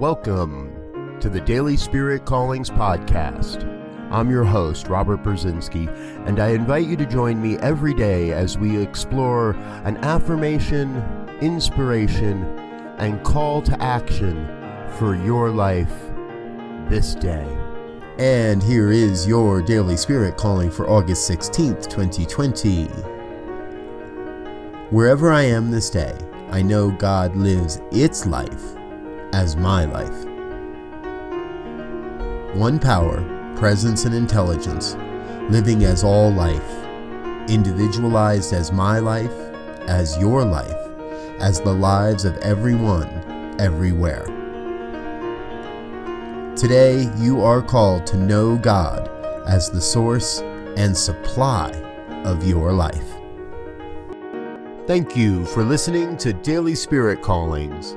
Welcome to the Daily Spirit Callings Podcast. I'm your host, Robert Brzezinski, and I invite you to join me every day as we explore an affirmation, inspiration, and call to action for your life this day. And here is your Daily Spirit calling for August 16th, 2020. Wherever I am this day, I know God lives its life as my life. One power, presence, and intelligence, living as all life, individualized as my life, as your life, as the lives of everyone, everywhere. Today, you are called to know God as the source and supply of your life. Thank you for listening to Daily Spirit Callings.